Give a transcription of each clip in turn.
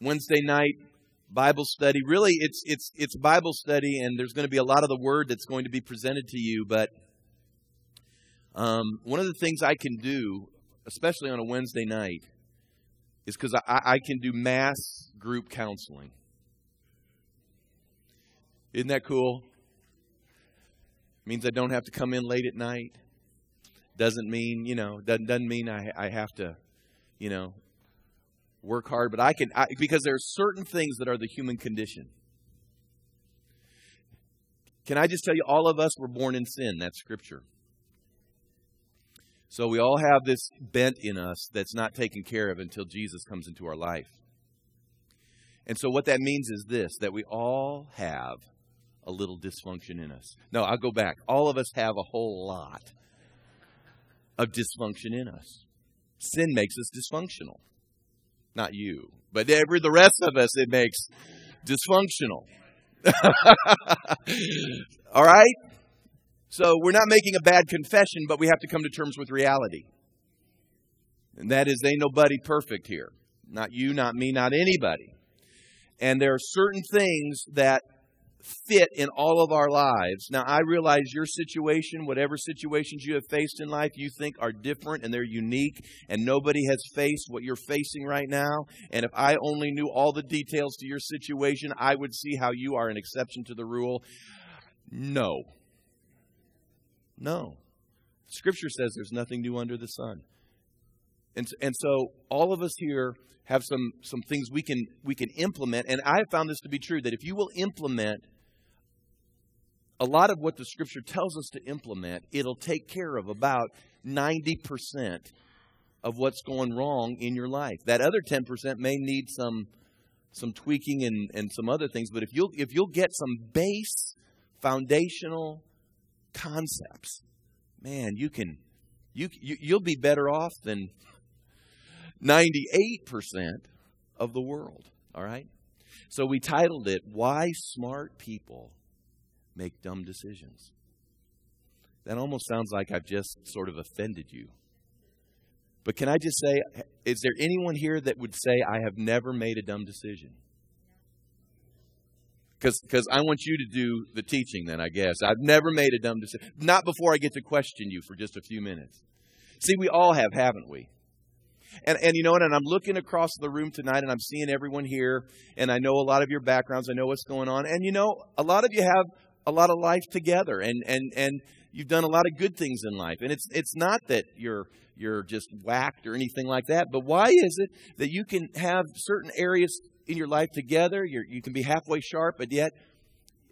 Wednesday night Bible study. Really, it's it's it's Bible study, and there's going to be a lot of the Word that's going to be presented to you. But um, one of the things I can do, especially on a Wednesday night, is because I, I can do mass group counseling. Isn't that cool? Means I don't have to come in late at night. Doesn't mean you know doesn't doesn't mean I I have to, you know, work hard, but I can, I, because there are certain things that are the human condition. Can I just tell you, all of us were born in sin. That's scripture. So we all have this bent in us that's not taken care of until Jesus comes into our life. And so what that means is this that we all have a little dysfunction in us. No, I'll go back. All of us have a whole lot of dysfunction in us. Sin makes us dysfunctional. Not you, but every the rest of us it makes dysfunctional. All right? So we're not making a bad confession, but we have to come to terms with reality. And that is, ain't nobody perfect here. Not you, not me, not anybody. And there are certain things that fit in all of our lives. Now, I realize your situation, whatever situations you have faced in life, you think are different and they're unique, and nobody has faced what you're facing right now. And if I only knew all the details to your situation, I would see how you are an exception to the rule. No. No. Scripture says there's nothing new under the sun. And, and so all of us here have some, some things we can, we can implement. And I have found this to be true that if you will implement a lot of what the scripture tells us to implement, it'll take care of about 90% of what's going wrong in your life. That other 10% may need some some tweaking and, and some other things, but if you'll if you'll get some base foundational concepts, man, you can you, you you'll be better off than 98% of the world, all right? So we titled it Why Smart People make dumb decisions. That almost sounds like I've just sort of offended you. But can I just say, is there anyone here that would say, I have never made a dumb decision? Because I want you to do the teaching, then, I guess. I've never made a dumb decision. Not before I get to question you for just a few minutes. See, we all have, haven't we? And, and you know what? And I'm looking across the room tonight and I'm seeing everyone here. And I know a lot of your backgrounds. I know what's going on. And you know, a lot of you have a lot of life together and, and, and you've done a lot of good things in life. And it's, it's not that you're, you're just whacked or anything like that, but why is it that you can have certain areas in your life together? You're, you can be halfway sharp, but yet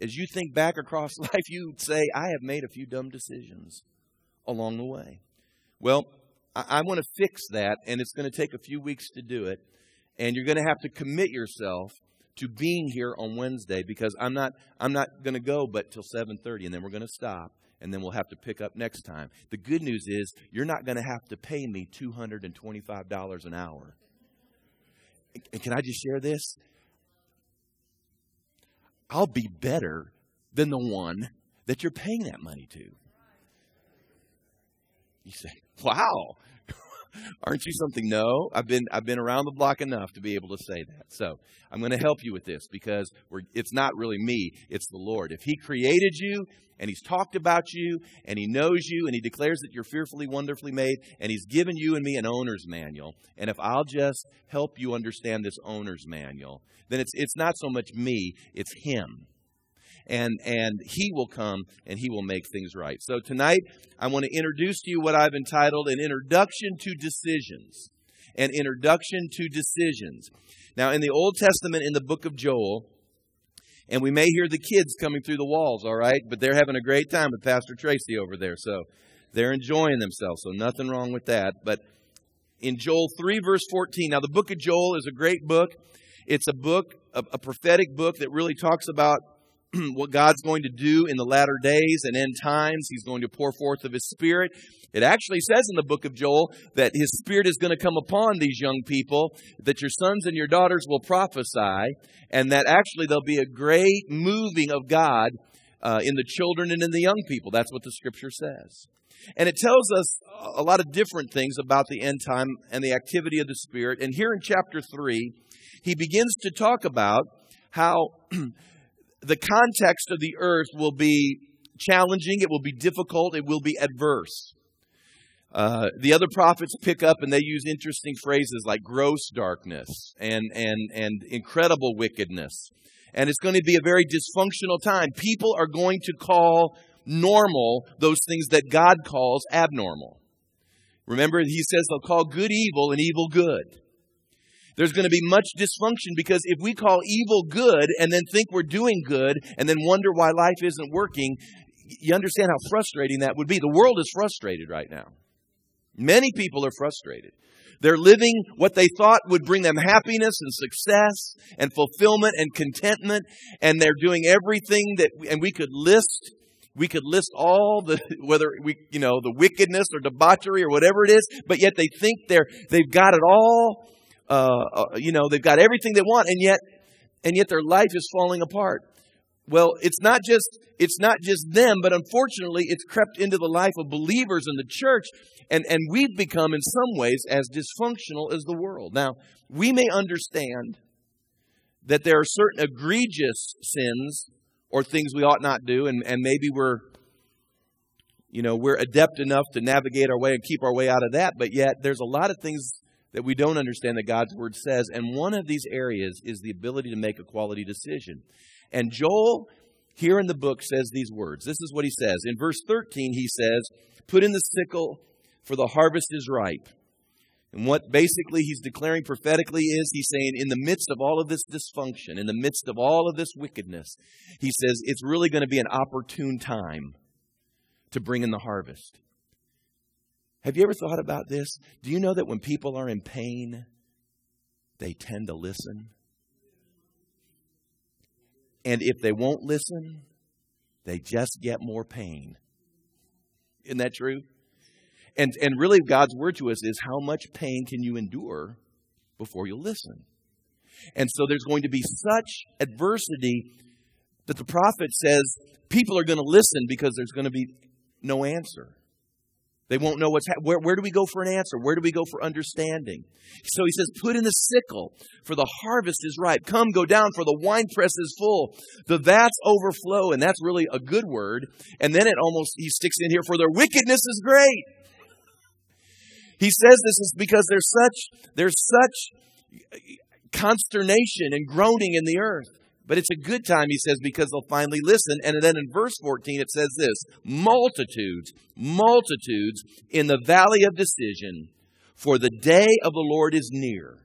as you think back across life, you say, I have made a few dumb decisions along the way. Well, I, I want to fix that, and it's going to take a few weeks to do it. And you're going to have to commit yourself to being here on Wednesday because I'm not I'm not going to go but till 7:30 and then we're going to stop and then we'll have to pick up next time. The good news is you're not going to have to pay me $225 an hour. And can I just share this? I'll be better than the one that you're paying that money to. You say, "Wow, Aren't you something? No, I've been I've been around the block enough to be able to say that. So I'm going to help you with this because it's not really me; it's the Lord. If He created you and He's talked about you and He knows you and He declares that you're fearfully, wonderfully made, and He's given you and me an owner's manual, and if I'll just help you understand this owner's manual, then it's it's not so much me; it's Him and, and He will come and He will make things right. So tonight, I want to introduce to you what I've entitled An Introduction to Decisions. An Introduction to Decisions. Now, in the Old Testament, in the book of Joel, and we may hear the kids coming through the walls, all right? But they're having a great time with Pastor Tracy over there. So they're enjoying themselves. So nothing wrong with that. But in Joel 3, verse 14, now the book of Joel is a great book. It's a book, a, a prophetic book that really talks about what God's going to do in the latter days and end times. He's going to pour forth of His Spirit. It actually says in the book of Joel that His Spirit is going to come upon these young people, that your sons and your daughters will prophesy, and that actually there'll be a great moving of God uh, in the children and in the young people. That's what the scripture says. And it tells us a lot of different things about the end time and the activity of the Spirit. And here in chapter 3, he begins to talk about how the context of the earth will be challenging, it will be difficult, it will be adverse. Uh, the other prophets pick up and they use interesting phrases like gross darkness and, and, and incredible wickedness. And it's going to be a very dysfunctional time. People are going to call normal those things that God calls abnormal. Remember, he says they'll call good evil and evil good. There's going to be much dysfunction because if we call evil good and then think we're doing good and then wonder why life isn't working, you understand how frustrating that would be. The world is frustrated right now. Many people are frustrated. They're living what they thought would bring them happiness and success and fulfillment and contentment, and they're doing everything that, and we could list, we could list all the, whether we, you know, the wickedness or debauchery or whatever it is, but yet they think they're, they've got it all, uh, uh, you know, they've got everything they want, and yet, and yet their life is falling apart. Well, it's not just it's not just them, but unfortunately, it's crept into the life of believers in the church, and, and we've become, in some ways, as dysfunctional as the world. Now, we may understand that there are certain egregious sins or things we ought not do, and, and maybe we're you know, we're adept enough to navigate our way and keep our way out of that, but yet there's a lot of things that we don't understand that God's word says, and one of these areas is the ability to make a quality decision. And Joel, here in the book, says these words. This is what he says. In verse 13, he says, Put in the sickle, for the harvest is ripe. And what basically he's declaring prophetically is he's saying, in the midst of all of this dysfunction, in the midst of all of this wickedness, he says it's really going to be an opportune time to bring in the harvest. Have you ever thought about this? Do you know that when people are in pain, they tend to listen? And if they won't listen, they just get more pain. Isn't that true? And, and really, God's word to us is how much pain can you endure before you listen? And so there's going to be such adversity that the prophet says people are going to listen because there's going to be no answer. They won't know what's happening. Where, where do we go for an answer? Where do we go for understanding? So he says, Put in the sickle, for the harvest is ripe. Come, go down, for the winepress is full. The vats overflow. And that's really a good word. And then it almost, he sticks in here, for their wickedness is great. He says this is because there's such, there's such consternation and groaning in the earth. But it's a good time, he says, because they'll finally listen. And then in verse 14, it says this multitudes, multitudes in the valley of decision, for the day of the Lord is near.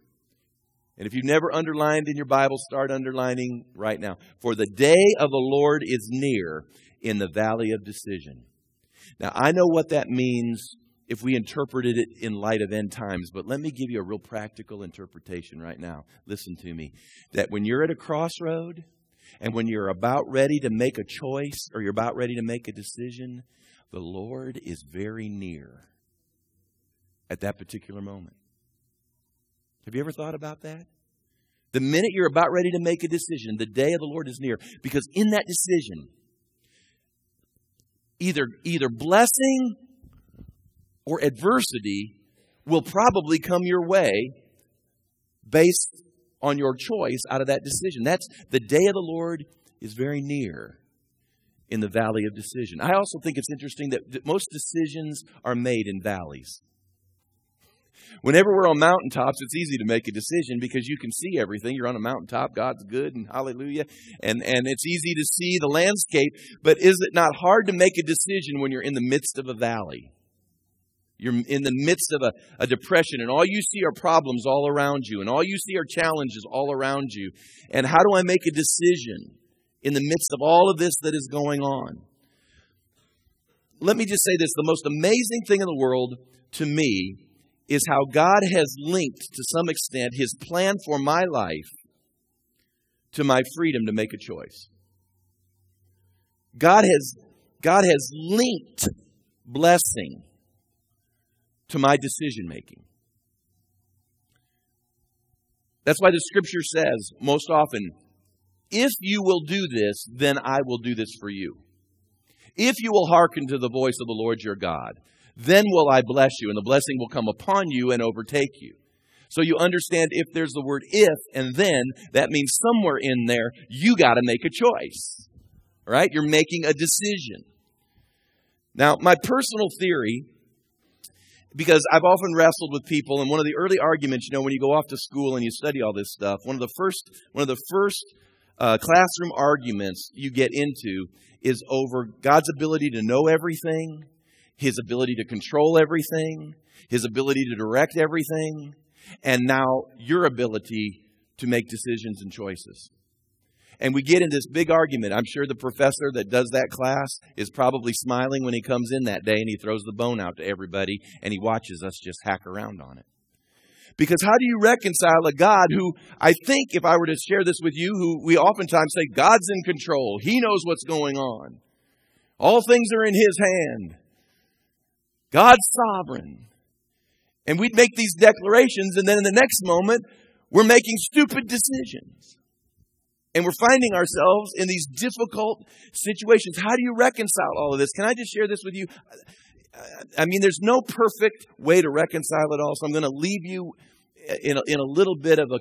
And if you've never underlined in your Bible, start underlining right now. For the day of the Lord is near in the valley of decision. Now, I know what that means if we interpreted it in light of end times. But let me give you a real practical interpretation right now. Listen to me. That when you're at a crossroad and when you're about ready to make a choice or you're about ready to make a decision, the Lord is very near at that particular moment. Have you ever thought about that? The minute you're about ready to make a decision, the day of the Lord is near. Because in that decision, either, either blessing or adversity will probably come your way based on your choice out of that decision. That's the day of the Lord is very near in the valley of decision. I also think it's interesting that most decisions are made in valleys. Whenever we're on mountaintops, it's easy to make a decision because you can see everything. You're on a mountaintop, God's good and hallelujah. And, and it's easy to see the landscape. But is it not hard to make a decision when you're in the midst of a valley? You're in the midst of a, a, depression, and all you see are problems all around you, and all you see are challenges all around you. And how do I make a decision in the midst of all of this that is going on? Let me just say this the most amazing thing in the world to me is how God has linked, to some extent, his plan for my life to my freedom to make a choice. God has, God has linked blessing to my decision making. That's why the scripture says most often, if you will do this, then I will do this for you. If you will hearken to the voice of the Lord your God, then will I bless you, and the blessing will come upon you and overtake you. So you understand if there's the word if and then, that means somewhere in there, you got to make a choice. Right? You're making a decision. Now, my personal theory, because I've often wrestled with people, and one of the early arguments, you know, when you go off to school and you study all this stuff, one of the first, one of the first uh, classroom arguments you get into is over God's ability to know everything, His ability to control everything, His ability to direct everything, and now your ability to make decisions and choices. And we get in this big argument. I'm sure the professor that does that class is probably smiling when he comes in that day and he throws the bone out to everybody and he watches us just hack around on it. Because how do you reconcile a God who, I think, if I were to share this with you, who we oftentimes say, God's in control. He knows what's going on. All things are in His hand. God's sovereign. And we'd make these declarations, and then in the next moment, we're making stupid decisions. And we're finding ourselves in these difficult situations. How do you reconcile all of this? Can I just share this with you? I mean, there's no perfect way to reconcile it all, so I'm going to leave you in a, in a little bit of a,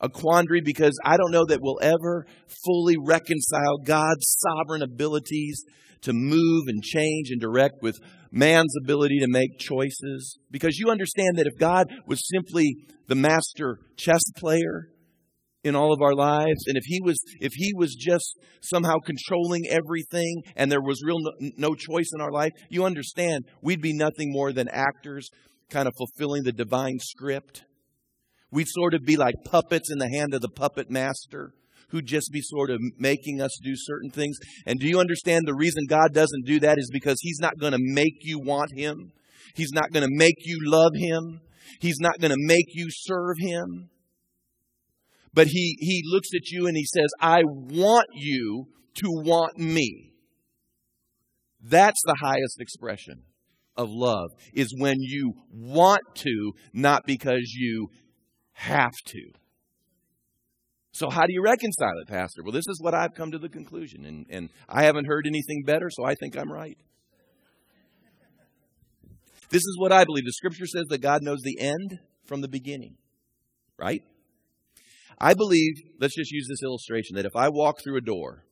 a quandary because I don't know that we'll ever fully reconcile God's sovereign abilities to move and change and direct with man's ability to make choices. Because you understand that if God was simply the master chess player, in all of our lives. And if he was if he was just somehow controlling everything and there was real no, no, choice in our life you understand we'd be nothing more than actors kind of fulfilling the divine script. We'd sort of be like puppets in the hand of the puppet master who'd just be sort of making us do certain things. And do you understand the reason god doesn't do that is because he's not going to make you want him. He's not going to make you love him. He's not going to make you serve him but he, he looks at you and he says, I want you to want me. That's the highest expression of love, is when you want to, not because you have to. So, how do you reconcile it, Pastor? Well, this is what I've come to the conclusion, and, and I haven't heard anything better, so I think I'm right. This is what I believe. The scripture says that God knows the end from the beginning, right? I believe, let's just use this illustration, that if I walk through a door,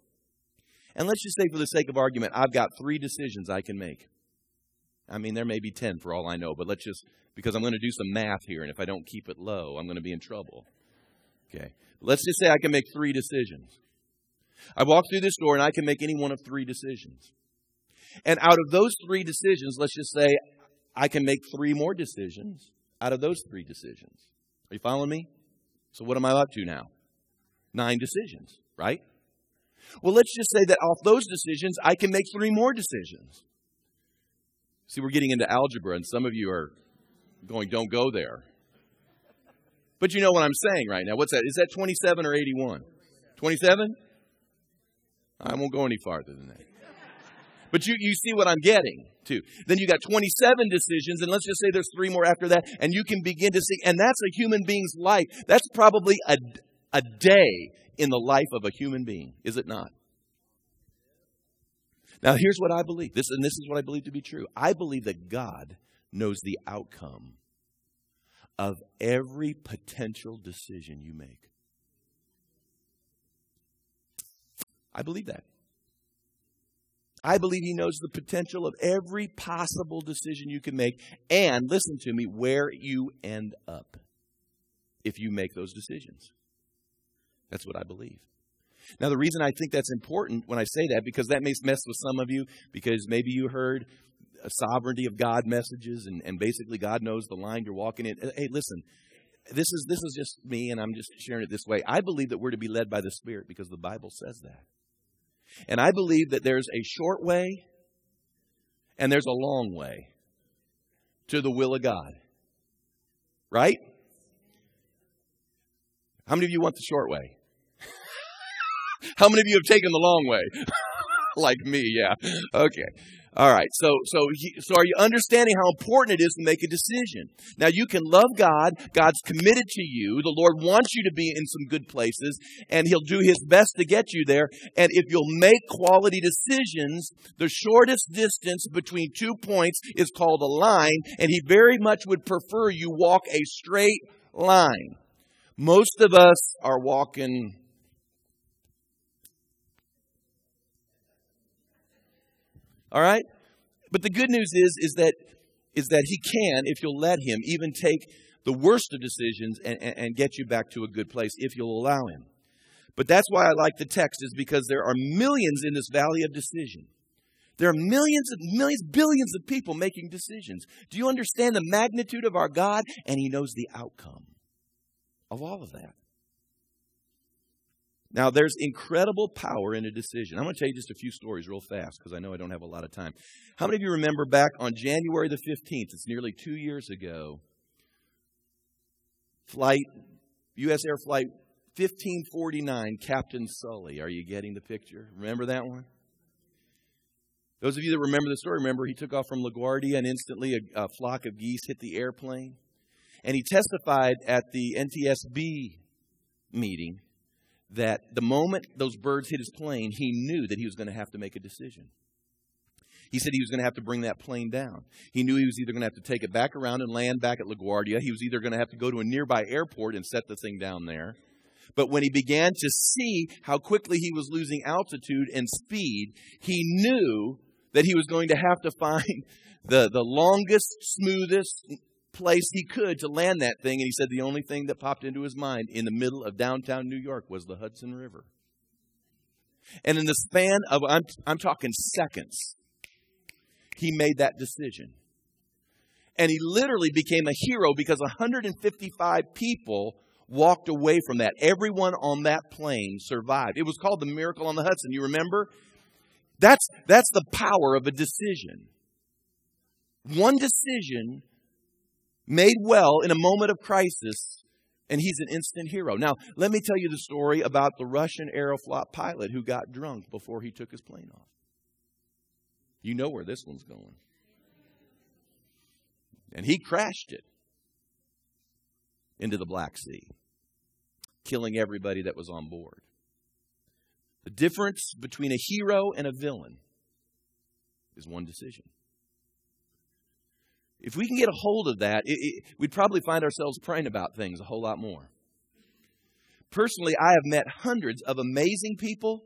and let's just say for the sake of argument, I've got three decisions I can make. I mean, there may be 10 for all I know, but let's just, because I'm going to do some math here, and if I don't keep it low, I'm going to be in trouble. Okay. Let's just say I can make three decisions. I walk through this door and I can make any one of three decisions. And out of those three decisions, let's just say I can make three more decisions out of those three decisions. Are you following me? So what am I up to now? Nine decisions, right? Well, let's just say that off those decisions, I can make three more decisions. See, we're getting into algebra, and some of you are going, don't go there. But you know what I'm saying right now. What's that? Is that 27 or 81? 27? I won't go any farther than that. But you, you see what I'm getting to. Then you got 27 decisions, and let's just say there's three more after that, and you can begin to see, and that's a human being's life. That's probably a, a day in the life of a human being, is it not? Now, here's what I believe. This, and this is what I believe to be true. I believe that God knows the outcome of every potential decision you make. I believe that. I believe he knows the potential of every possible decision you can make, and listen to me, where you end up if you make those decisions. That's what I believe. Now, the reason I think that's important when I say that, because that may mess with some of you, because maybe you heard sovereignty of God messages, and, and basically God knows the line you're walking in. Hey, listen, this is this is just me, and I'm just sharing it this way. I believe that we're to be led by the Spirit because the Bible says that. And I believe that there's a short way and there's a long way to the will of God. Right? How many of you want the short way? How many of you have taken the long way? like me, yeah. Okay. All right. So, so, he, so are you understanding how important it is to make a decision? Now you can love God. God's committed to you. The Lord wants you to be in some good places and He'll do His best to get you there. And if you'll make quality decisions, the shortest distance between two points is called a line. And He very much would prefer you walk a straight line. Most of us are walking All right? But the good news is, is that, is that he can, if you'll let him, even take the worst of decisions and, and, and get you back to a good place if you'll allow him. But that's why I like the text, is because there are millions in this valley of decision. There are millions and millions, billions of people making decisions. Do you understand the magnitude of our God? And He knows the outcome of all of that. Now, there's incredible power in a decision. I'm going to tell you just a few stories real fast because I know I don't have a lot of time. How many of you remember back on January the 15th? It's nearly two years ago. Flight, U.S. Air Flight 1549, Captain Sully. Are you getting the picture? Remember that one? Those of you that remember the story, remember he took off from LaGuardia and instantly a, a flock of geese hit the airplane. And he testified at the NTSB meeting that the moment those birds hit his plane, he knew that he was going to have to make a decision. He said he was going to have to bring that plane down. He knew he was either going to have to take it back around and land back at LaGuardia. He was either going to have to go to a nearby airport and set the thing down there. But when he began to see how quickly he was losing altitude and speed, he knew that he was going to have to find the, the longest, smoothest, place he could to land that thing. And he said the only thing that popped into his mind in the middle of downtown New York was the Hudson River. And in the span of, I'm, I'm talking seconds, he made that decision. And he literally became a hero because 155 people walked away from that. Everyone on that plane survived. It was called the Miracle on the Hudson. You remember? That's, that's the power of a decision. One decision made well in a moment of crisis, and he's an instant hero. Now, let me tell you the story about the Russian Aeroflot pilot who got drunk before he took his plane off. You know where this one's going. And he crashed it into the Black Sea, killing everybody that was on board. The difference between a hero and a villain is one decision. If we can get a hold of that, it, it, we'd probably find ourselves praying about things a whole lot more. Personally, I have met hundreds of amazing people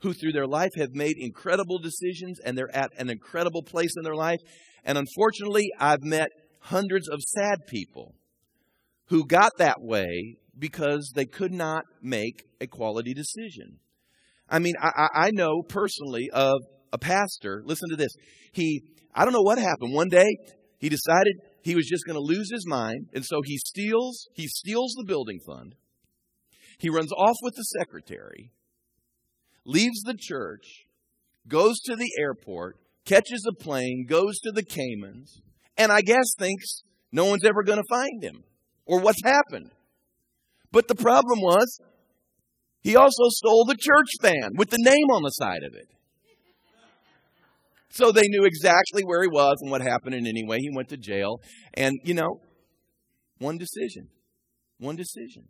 who, through their life, have made incredible decisions and they're at an incredible place in their life. And unfortunately, I've met hundreds of sad people who got that way because they could not make a quality decision. I mean, I, I know personally of a pastor. Listen to this. He, I don't know what happened. One day, he decided he was just going to lose his mind, and so he steals, he steals the building fund. He runs off with the secretary, leaves the church, goes to the airport, catches a plane, goes to the Caymans, and I guess thinks no one's ever going to find him or what's happened. But the problem was, he also stole the church van with the name on the side of it. So they knew exactly where he was and what happened. And anyway, he went to jail. And, you know, one decision. One decision.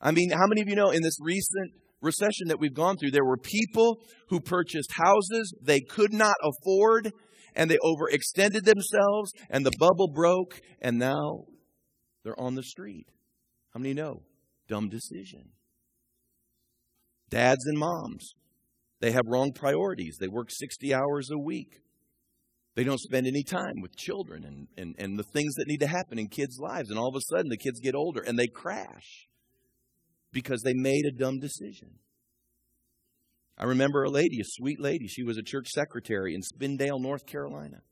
I mean, how many of you know in this recent recession that we've gone through, there were people who purchased houses they could not afford and they overextended themselves and the bubble broke and now they're on the street. How many know? Dumb decision. Dads and moms they have wrong priorities. They work 60 hours a week. They don't spend any time with children and, and, and the things that need to happen in kids' lives. And all of a sudden, the kids get older and they crash because they made a dumb decision. I remember a lady, a sweet lady. She was a church secretary in Spindale, North Carolina.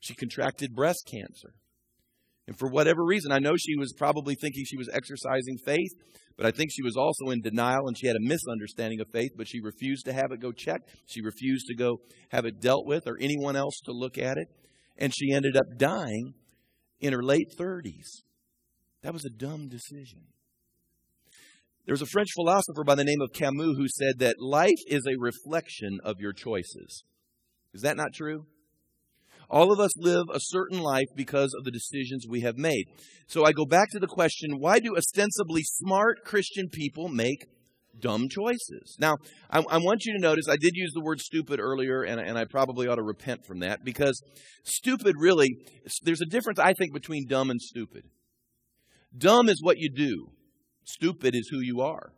She contracted breast cancer. And for whatever reason, I know she was probably thinking she was exercising faith, but I think she was also in denial and she had a misunderstanding of faith, but she refused to have it go checked. She refused to go have it dealt with or anyone else to look at it. And she ended up dying in her late 30s. That was a dumb decision. There was a French philosopher by the name of Camus who said that life is a reflection of your choices. Is that not true? All of us live a certain life because of the decisions we have made. So I go back to the question why do ostensibly smart Christian people make dumb choices? Now, I, I want you to notice I did use the word stupid earlier, and, and I probably ought to repent from that because stupid really, there's a difference, I think, between dumb and stupid. Dumb is what you do, stupid is who you are.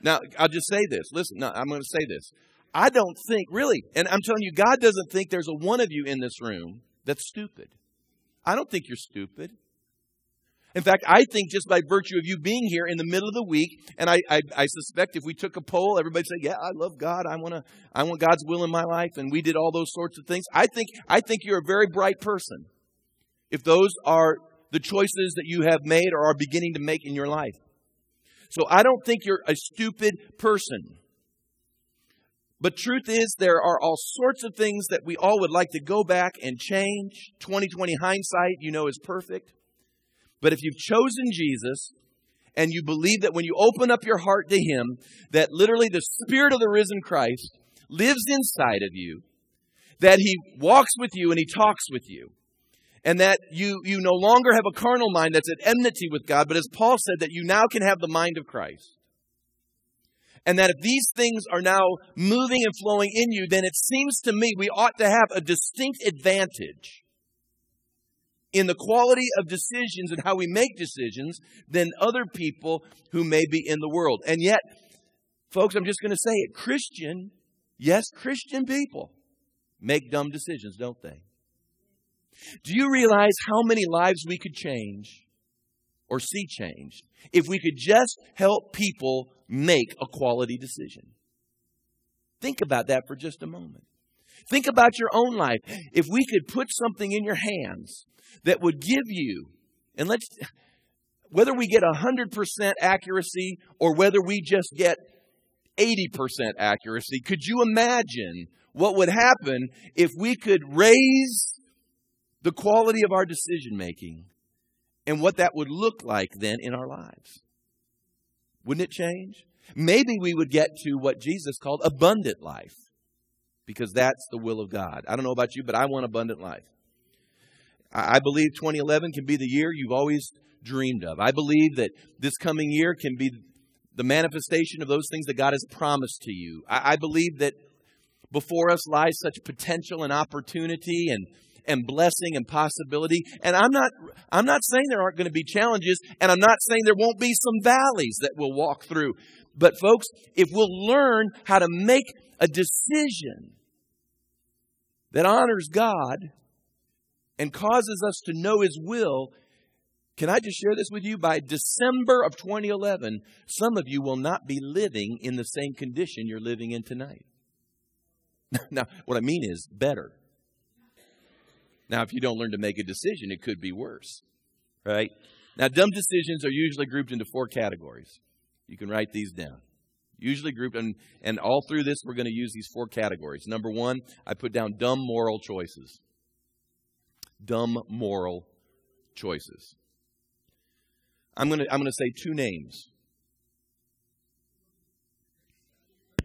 Now, I'll just say this. Listen, no, I'm going to say this. I don't think, really, and I'm telling you, God doesn't think there's a one of you in this room that's stupid. I don't think you're stupid. In fact, I think just by virtue of you being here in the middle of the week, and I, I, I suspect if we took a poll, everybody say, "Yeah, I love God. I want to. I want God's will in my life," and we did all those sorts of things. I think I think you're a very bright person. If those are the choices that you have made or are beginning to make in your life, so I don't think you're a stupid person. But truth is, there are all sorts of things that we all would like to go back and change. 2020 hindsight, you know, is perfect. But if you've chosen Jesus and you believe that when you open up your heart to Him, that literally the Spirit of the risen Christ lives inside of you, that He walks with you and He talks with you, and that you, you no longer have a carnal mind that's at enmity with God, but as Paul said, that you now can have the mind of Christ and that if these things are now moving and flowing in you, then it seems to me we ought to have a distinct advantage in the quality of decisions and how we make decisions than other people who may be in the world. And yet, folks, I'm just going to say it Christian, yes, Christian people make dumb decisions, don't they? Do you realize how many lives we could change or see changed if we could just help people make a quality decision. Think about that for just a moment. Think about your own life. If we could put something in your hands that would give you, and let's, whether we get 100% accuracy or whether we just get 80% accuracy, could you imagine what would happen if we could raise the quality of our decision making and what that would look like then in our lives. Wouldn't it change? Maybe we would get to what Jesus called abundant life because that's the will of God. I don't know about you, but I want abundant life. I believe 2011 can be the year you've always dreamed of. I believe that this coming year can be the manifestation of those things that God has promised to you. I believe that before us lies such potential and opportunity and and blessing and possibility. And I'm not, I'm not saying there aren't going to be challenges, and I'm not saying there won't be some valleys that we'll walk through. But, folks, if we'll learn how to make a decision that honors God and causes us to know His will, can I just share this with you? By December of 2011, some of you will not be living in the same condition you're living in tonight. now, what I mean is better. Now, if you don't learn to make a decision, it could be worse, right? Now, dumb decisions are usually grouped into four categories. You can write these down. Usually grouped, and, and all through this, we're going to use these four categories. Number one, I put down dumb moral choices. Dumb moral choices. I'm going to, I'm going to say two names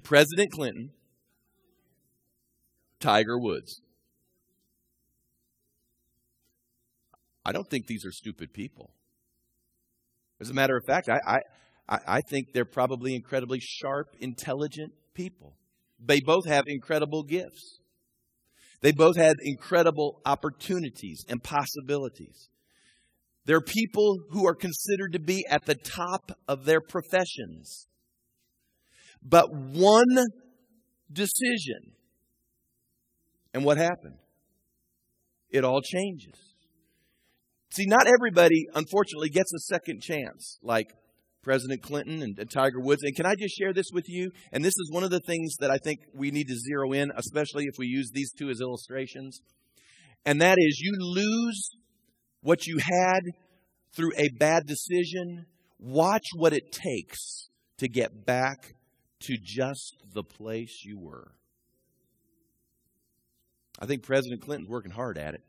President Clinton, Tiger Woods. I don't think these are stupid people. As a matter of fact, I, I, I think they're probably incredibly sharp, intelligent people. They both have incredible gifts. They both had incredible opportunities and possibilities. They're people who are considered to be at the top of their professions. But one decision, and what happened? It all changes. See, not everybody, unfortunately, gets a second chance, like President Clinton and, and, Tiger Woods. And can I just share this with you? And this is one of the things that I think we need to zero in, especially if we use these two as illustrations. And that is, you lose what you had through a bad decision. Watch what it takes to get back to just the place you were. I think President Clinton's working hard at it.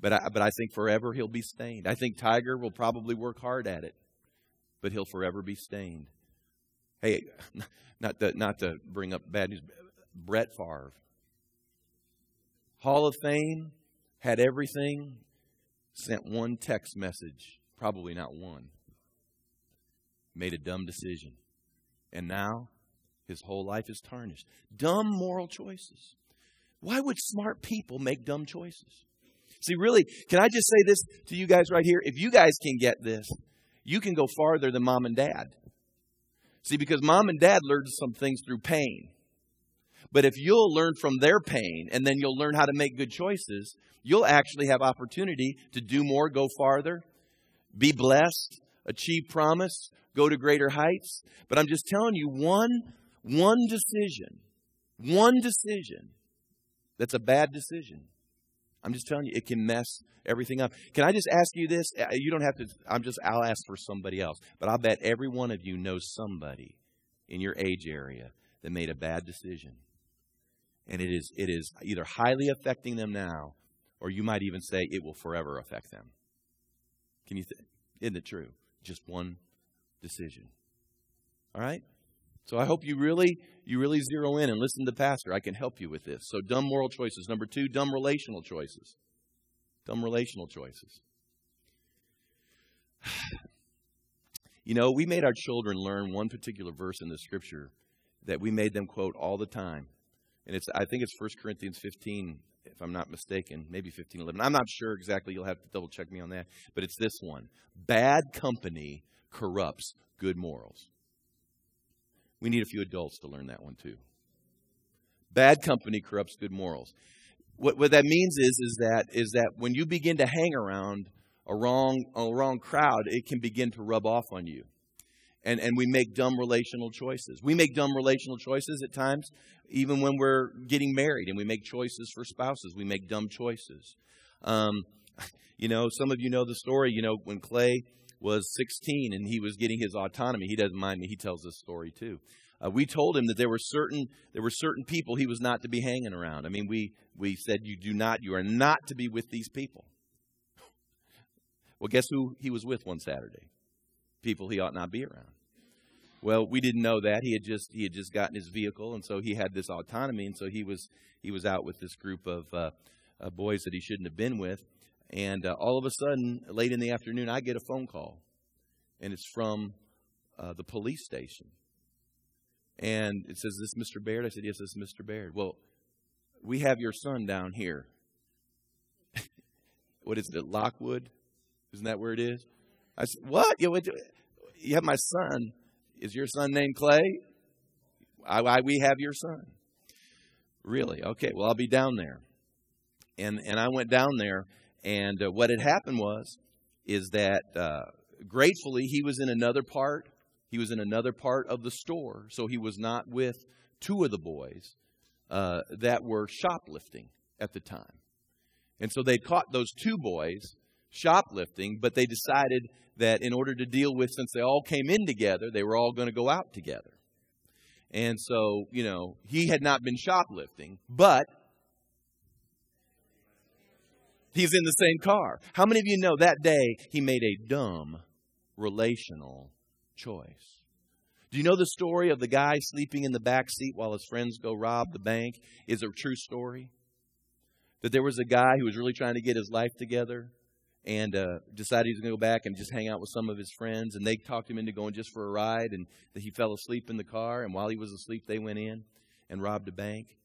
But I, but I think forever he'll be stained. I think Tiger will probably work hard at it, but he'll forever be stained. Hey, not to, not to bring up bad news, Brett Favre. Hall of Fame, had everything, sent one text message, probably not one. Made a dumb decision. And now his whole life is tarnished. Dumb moral choices. Why would smart people make dumb choices? See, really, can I just say this to you guys right here? If you guys can get this, you can go farther than mom and dad. See, because mom and dad learned some things through pain. But if you'll learn from their pain and then you'll learn how to make good choices, you'll actually have opportunity to do more, go farther, be blessed, achieve promise, go to greater heights. But I'm just telling you one one decision, one decision that's a bad decision. I'm just telling you, it can mess everything up. Can I just ask you this? Uh, you don't have to, I'm just, I'll ask for somebody else. But I'll bet every one of you knows somebody in your age area that made a bad decision. And it is, it is either highly affecting them now, or you might even say it will forever affect them. Can you, th- isn't it true? Just one decision. All right? So I hope you really you really zero in and listen to the pastor. I can help you with this. So dumb moral choices. Number 2, dumb relational choices. Dumb relational choices. You know, we made our children learn one particular verse in the scripture that we made them quote all the time. And it's I think it's 1 Corinthians 15 if I'm not mistaken, maybe 15 11. I'm not sure exactly. You'll have to double check me on that. But it's this one. Bad company corrupts good morals. We need a few adults to learn that one too. Bad company corrupts good morals. What, what that means is, is, that, is that when you begin to hang around a wrong, a wrong crowd, it can begin to rub off on you. And, and we make dumb relational choices. We make dumb relational choices at times, even when we're getting married and we make choices for spouses. We make dumb choices. Um, you know, some of you know the story, you know, when Clay was 16 and he was getting his autonomy. He doesn't mind me. He tells this story too. Uh, we told him that there were certain there were certain people he was not to be hanging around. I mean, we we said you do not you are not to be with these people. Well, guess who he was with one Saturday? People he ought not be around. Well, we didn't know that. He had just he had just gotten his vehicle, and so he had this autonomy, and so he was he was out with this group of uh, uh, boys that he shouldn't have been with. And uh, all of a sudden, late in the afternoon, I get a phone call, and it's from uh, the police station. And it says, Is this Mr. Baird? I said, Yes, this is Mr. Baird. Well, we have your son down here. what is it, Lockwood? Isn't that where it is? I said, What? You, you have my son. Is your son named Clay? I, I, we have your son. Really? Okay, well, I'll be down there. And, and I went down there and uh, what had happened was, is that uh, gratefully he was in another part. He was in another part of the store, so he was not with two of the boys uh, that were shoplifting at the time. And so they caught those two boys shoplifting, but they decided that in order to deal with, since they all came in together, they were all going to go out together. And so, you know, he had not been shoplifting, but He's in the same car. How many of you know that day he made a dumb relational choice? Do you know the story of the guy sleeping in the back seat while his friends go rob the bank? Is a true story. That there was a guy who was really trying to get his life together and uh, decided he was going to go back and just hang out with some of his friends. And they talked him into going just for a ride, and that he fell asleep in the car. And while he was asleep, they went in and robbed a bank.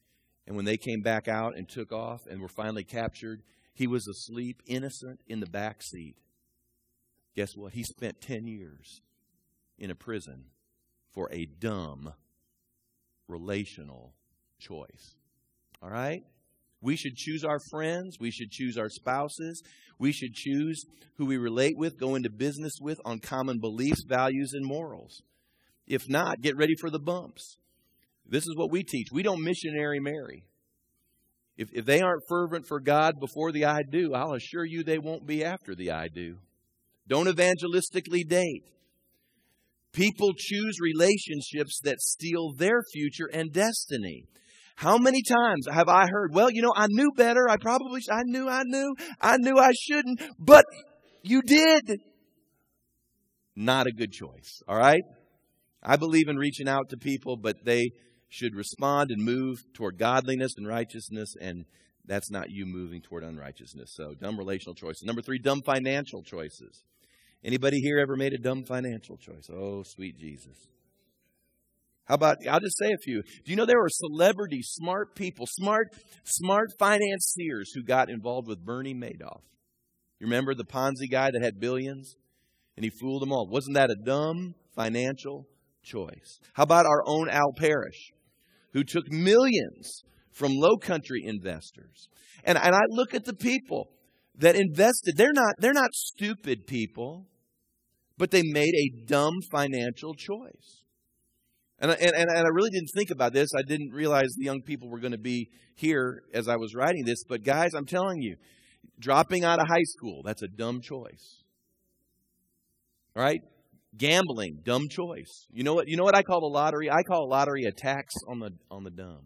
And when they came back out and took off and were finally captured, he was asleep, innocent, in the back seat. Guess what? He spent 10 years in a prison for a dumb relational choice. All right? We should choose our friends. We should choose our spouses. We should choose who we relate with, go into business with on common beliefs, values, and morals. If not, get ready for the bumps. This is what we teach. We don't missionary marry. If, if they aren't fervent for God before the I do, I'll assure you they won't be after the I do. Don't evangelistically date. People choose relationships that steal their future and destiny. How many times have I heard, well, you know, I knew better. I probably, I knew, I knew, I knew I shouldn't, but you did. Not a good choice. All right? I believe in reaching out to people, but they should respond and move toward godliness and righteousness, and that's not you moving toward unrighteousness. So, dumb relational choices. Number three, dumb financial choices. Anybody here ever made a dumb financial choice? Oh, sweet Jesus. How about, I'll just say a few. Do you know there were celebrity, smart people, smart, smart financiers who got involved with Bernie Madoff? You remember the Ponzi guy that had billions? And he fooled them all. Wasn't that a dumb financial choice? How about our own Al Parrish, who took millions from low country investors? And, and I look at the people that invested. They're not, they're not stupid people, but they made a dumb financial choice. And, and, and I really didn't think about this. I didn't realize the young people were going to be here as I was writing this. But guys, I'm telling you, Dropping out of high school, that's a dumb choice. Right? Gambling, dumb choice. You know what you know what I call the lottery? I call lottery a tax on the on the dumb.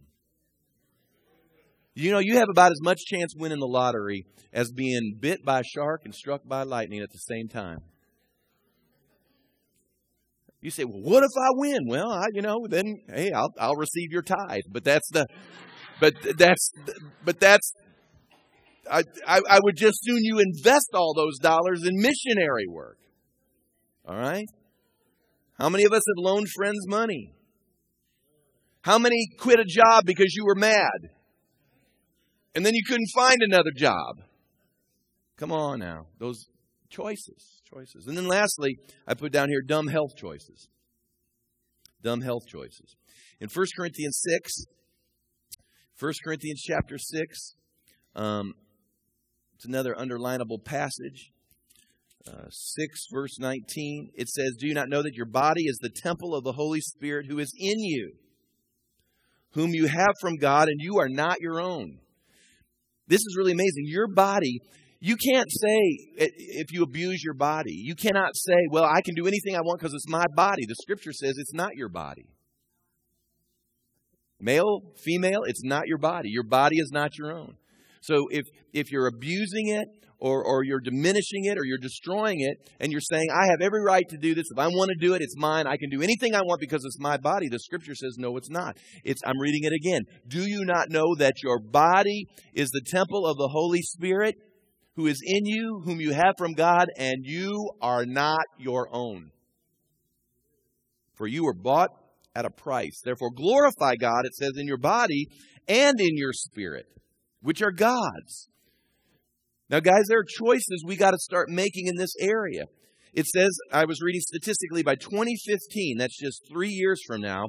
You know, you have about as much chance winning the lottery as being bit by a shark and struck by lightning at the same time. You say, "Well, what if I win?" Well, I, you know, then hey, I'll I'll receive your tithe. But that's the but that's but that's I, I, I would just soon you invest all those dollars in missionary work. All right? How many of us have loaned friends money? How many quit a job because you were mad? And then you couldn't find another job? Come on now. Those choices, choices. And then lastly, I put down here dumb health choices. Dumb health choices. In 1 Corinthians 6, 1 Corinthians chapter 6, um, it's another underlinable passage. Uh, 6 verse 19 it says do you not know that your body is the temple of the holy spirit who is in you whom you have from god and you are not your own? This is really amazing. Your body you can't say if you abuse your body you cannot say well i can do anything i want because it's my body. The scripture says it's not your body. Male female it's not your body. Your body is not your own. So if, if you're abusing it or, or you're diminishing it or you're destroying it and you're saying, I have every right to do this. If I want to do it, it's mine. I can do anything I want because it's my body. The scripture says, no, it's not. It's, I'm reading it again. Do you not know that your body is the temple of the Holy Spirit who is in you, whom you have from God, and you are not your own? For you were bought at a price. Therefore, glorify God, it says, in your body and in your spirit which are God's. Now, guys, there are choices we got to start making in this area. It says, I was reading statistically, by 2015, that's just three years from now,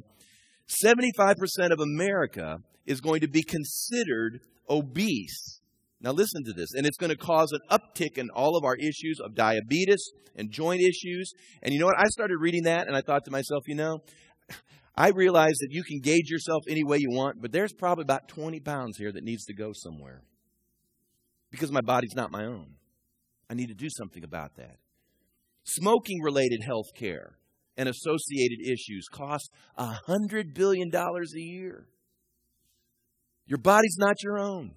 75% of America is going to be considered obese. Now, listen to this, and it's going to cause an uptick in all of our issues of diabetes and joint issues. And you know what? I started reading that, and I thought to myself, you know, I realize that you can gauge yourself any way you want, but there's probably about 20 pounds here that needs to go somewhere because my body's not my own. I need to do something about that. Smoking related health care and associated issues cost $100 billion a year. Your body's not your own.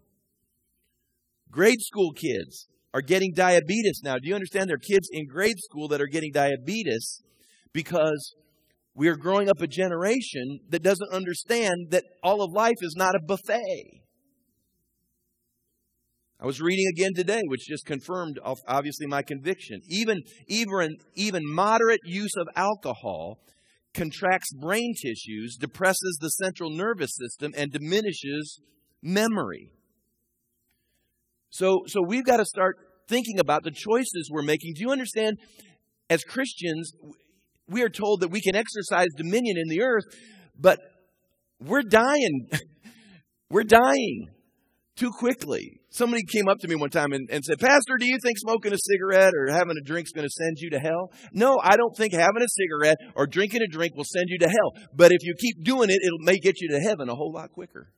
Grade school kids are getting diabetes now. Do you understand? There are kids in grade school that are getting diabetes because we are growing up a generation that doesn't understand that all of life is not a buffet. I was reading again today, which just confirmed obviously my conviction. Even, even, even moderate use of alcohol contracts brain tissues, depresses the central nervous system, and diminishes memory. So, so we've got to start thinking about the choices we're making. Do you understand? As Christians, we are told that we can exercise dominion in the earth, but we're dying. we're dying too quickly. Somebody came up to me one time and, and, said, Pastor, do you think smoking a cigarette or having a drink is going to send you to hell? No, I don't think having a cigarette or drinking a drink will send you to hell. But if you keep doing it, it may get you to heaven a whole lot quicker.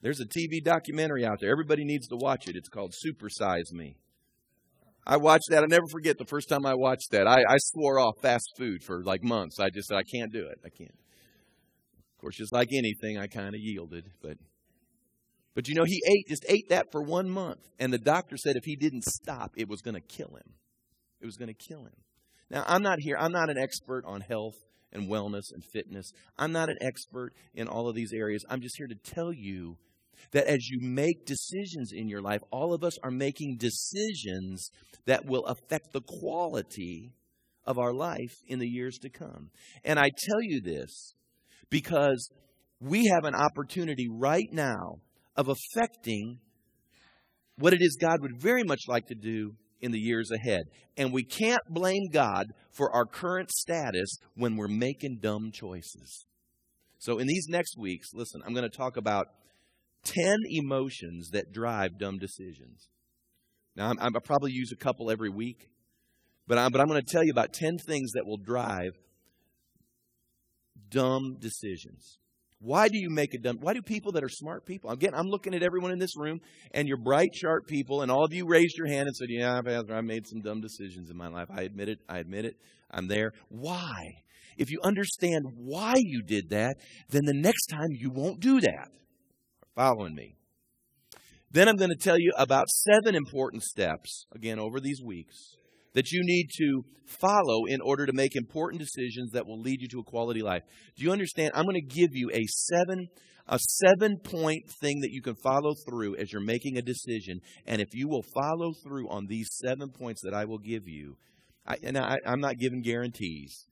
There's a TV documentary out there. Everybody needs to watch it. It's called Supersize Me. I watched that. I never forget the first time I watched that. I, I swore off fast food for like months. I just said, I can't do it. I can't. Of course, just like anything, I kind of yielded. But But you know, he ate just ate that for one month, and the doctor said if he didn't stop, it was going to kill him. It was going to kill him. Now, I'm not here. I'm not an expert on health and wellness and fitness. I'm not an expert in all of these areas. I'm just here to tell you that as you make decisions in your life, all of us are making decisions that will affect the quality of our life in the years to come. And I tell you this because we have an opportunity right now of affecting what it is God would very much like to do in the years ahead. And we can't blame God for our current status when we're making dumb choices. So, in these next weeks, listen, I'm going to talk about 10 emotions that drive dumb decisions. Now, I'm, i probably use a couple every week, but I'm, but I'm going to tell you about 10 things that will drive dumb decisions. Why do you make a dumb? Why do people that are smart people? Again, I'm looking at everyone in this room, and you're bright, sharp people, and all of you raised your hand and said, "Yeah, Pastor, I made some dumb decisions in my life. I admit it. I admit it. I'm there." Why? If you understand why you did that, then the next time you won't do that. Following me. Then I'm going to tell you about seven important steps, again, over these weeks, that you need to follow in order to make important decisions that will lead you to a quality life. Do you understand? I'm going to give you a seven a seven point thing that you can follow through as you're making a decision. And if you will follow through on these seven points that I will give you, I, and I, I'm not giving guarantees,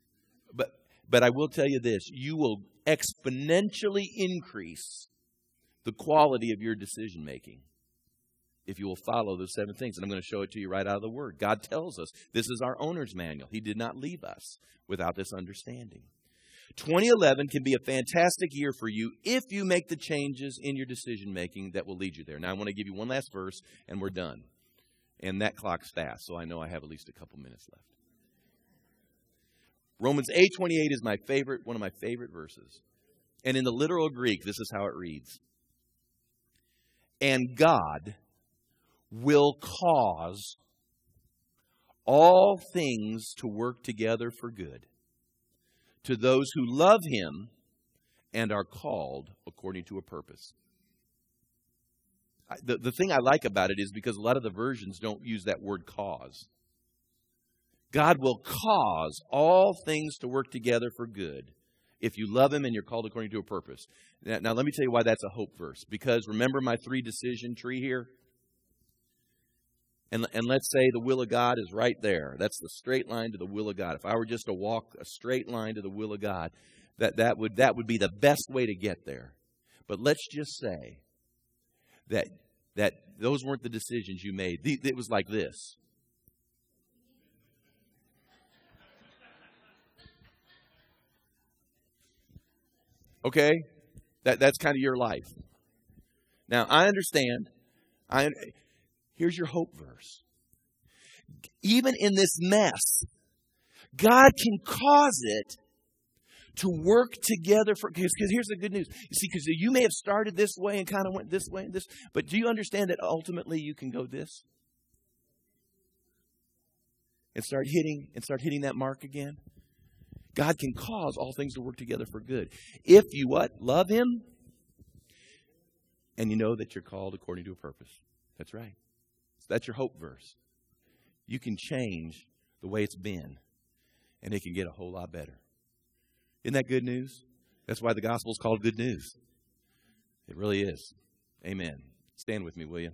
but but I will tell you this: you will exponentially increase the quality of your decision making if you will follow those seven things. And I'm going to show it to you right out of the Word. God tells us this is our owner's manual. He did not leave us without this understanding. 2011 can be a fantastic year for you if you make the changes in your decision making that will lead you there. Now, I want to give you one last verse, and we're done. And that clock's fast, so I know I have at least a couple minutes left. Romans 8:28 is my favorite, one of my favorite verses. And in the literal Greek, this is how it reads. And God will cause all things to work together for good to those who love him and are called according to a purpose. The, the thing I like about it is because a lot of the versions don't use that word cause. God will cause all things to work together for good if you love him and you're called according to a purpose. Now, now, let me tell you why that's a hope verse. Because remember my three decision tree here? And, and let's say the will of God is right there. That's the straight line to the will of God. If I were just to walk a straight line to the will of God, that, that, would, that would be the best way to get there. But let's just say that, that those weren't the decisions you made. It was like this. Okay? That, that's kind of your life. Now, I understand. I, here's your hope verse. Even in this mess, God can cause it to work together for because here's the good news you see because you may have started this way and kind of went this way and this but do you understand that ultimately you can go this and start hitting and start hitting that mark again God can cause all things to work together for good. If you what? Love him and you know that you're called according to a purpose. That's right. That's your hope verse. You can change the way it's been and it can get a whole lot better. Isn't that good news? That's why the gospel is called good news. It really is. Amen. Stand with me, will you?